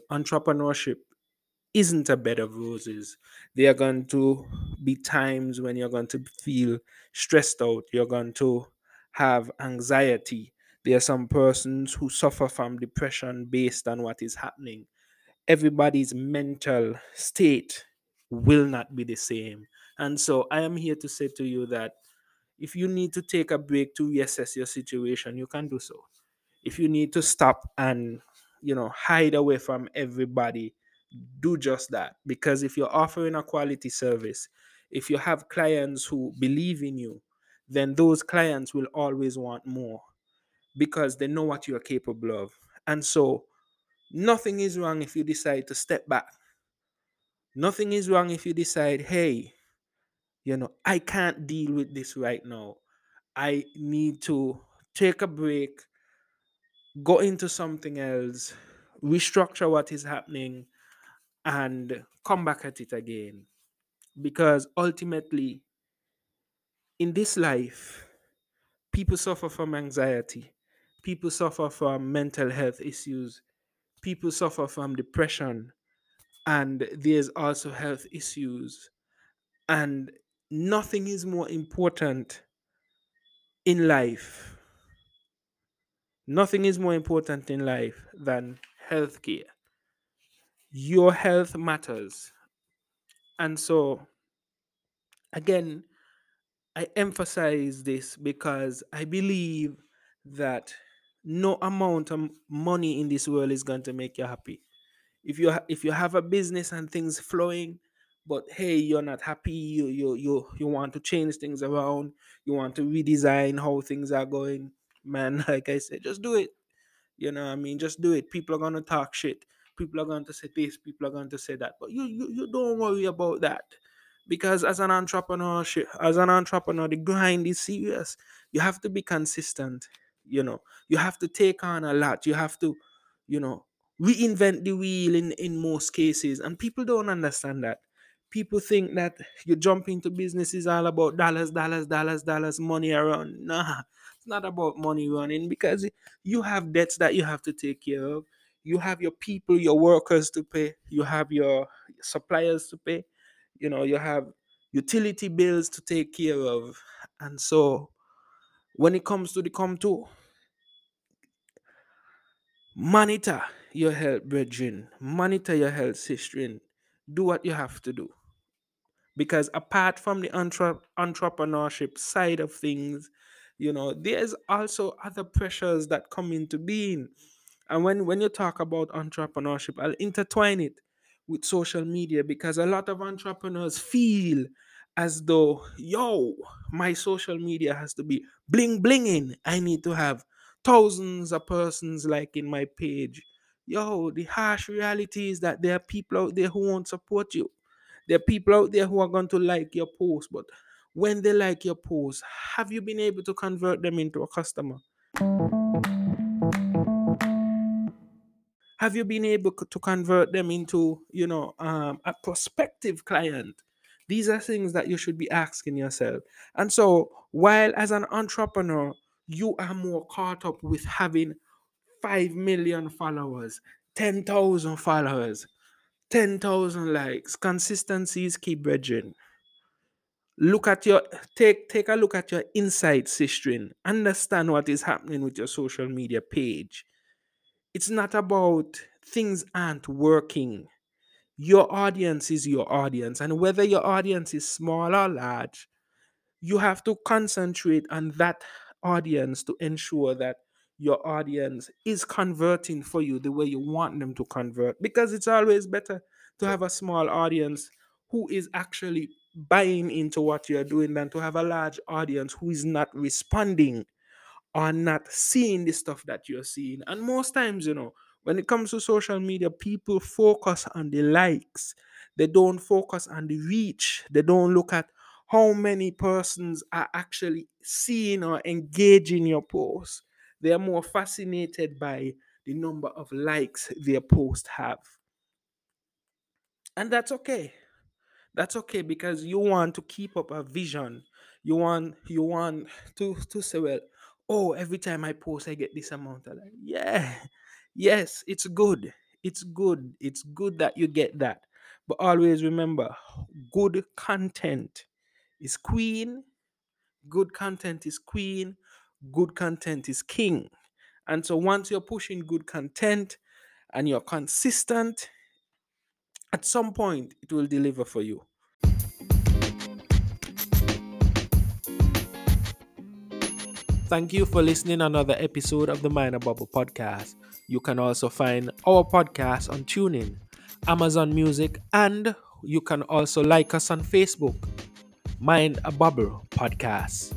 because entrepreneurship isn't a bed of roses. There are going to be times when you're going to feel stressed out, you're going to have anxiety. There are some persons who suffer from depression based on what is happening. Everybody's mental state will not be the same. And so I am here to say to you that if you need to take a break to reassess your situation, you can do so. If you need to stop and, you know, hide away from everybody, do just that. Because if you're offering a quality service, if you have clients who believe in you, then those clients will always want more because they know what you're capable of. And so nothing is wrong if you decide to step back. Nothing is wrong if you decide, hey, you know, I can't deal with this right now. I need to take a break, go into something else, restructure what is happening, and come back at it again. Because ultimately, in this life, people suffer from anxiety, people suffer from mental health issues, people suffer from depression, and there's also health issues. And nothing is more important in life. Nothing is more important in life than healthcare. Your health matters. And so, again, I emphasize this because I believe that no amount of money in this world is going to make you happy. If you if you have a business and things flowing, but hey, you're not happy, you you you you want to change things around, you want to redesign how things are going, man, like I said, just do it. You know, I mean, just do it. People are gonna talk shit. People are going to say this. People are going to say that. But you you, you don't worry about that because as an entrepreneur as an entrepreneur the grind is serious you have to be consistent you know you have to take on a lot you have to you know reinvent the wheel in in most cases and people don't understand that people think that you jump into business is all about dollars dollars dollars dollars money around nah it's not about money running because you have debts that you have to take care of. You have your people your workers to pay. You have your suppliers to pay. You know you have utility bills to take care of. And so when it comes to the come to monitor your health brethren. Monitor your health sister do what you have to do. Because apart from the entre- entrepreneurship side of things you know there's also other pressures that come into being. And when when you talk about entrepreneurship i'll intertwine it with social media because a lot of entrepreneurs feel as though yo my social media has to be bling blinging. I need to have thousands of persons liking my page. Yo the harsh reality is that there are people out there who won't support you. There are people out there who are going to like your post but when they like your post have you been able to convert them into a customer? Have you been able to convert them into you know um, a prospective client? These are things that you should be asking yourself. And so while as an entrepreneur you are more caught up with having 5 million followers 10,000 followers 10,000 likes consistency is key brethren look at your take take a look at your inside sister understand what is happening with your social media page it's not about things aren't working. Your audience is your audience, and whether your audience is small or large, you have to concentrate on that audience to ensure that your audience is converting for you the way you want them to convert because it's always better to have a small audience who is actually buying into what you're doing than to have a large audience who is not responding or not seeing the stuff that you're seeing. And most times, you know, when it comes to social media, people focus on the likes. They don't focus on the reach. They don't look at how many persons are actually seeing or engaging your post. They are more fascinated by the number of likes their post have. And that's okay. That's okay because you want to keep up a vision. You want you want to to say, well, oh, every time I post, I get this amount of like, yeah, yes, it's good. It's good. It's good that you get that. But always remember good content is queen, good content is queen, good content is king. And so once you're pushing good content and you're consistent, at some point it will deliver for you. Thank you for listening another episode of the Mind a Bobble podcast. You can also find our podcast on TuneIn, Amazon Music, and you can also like us on Facebook. Mind a Bobble podcast.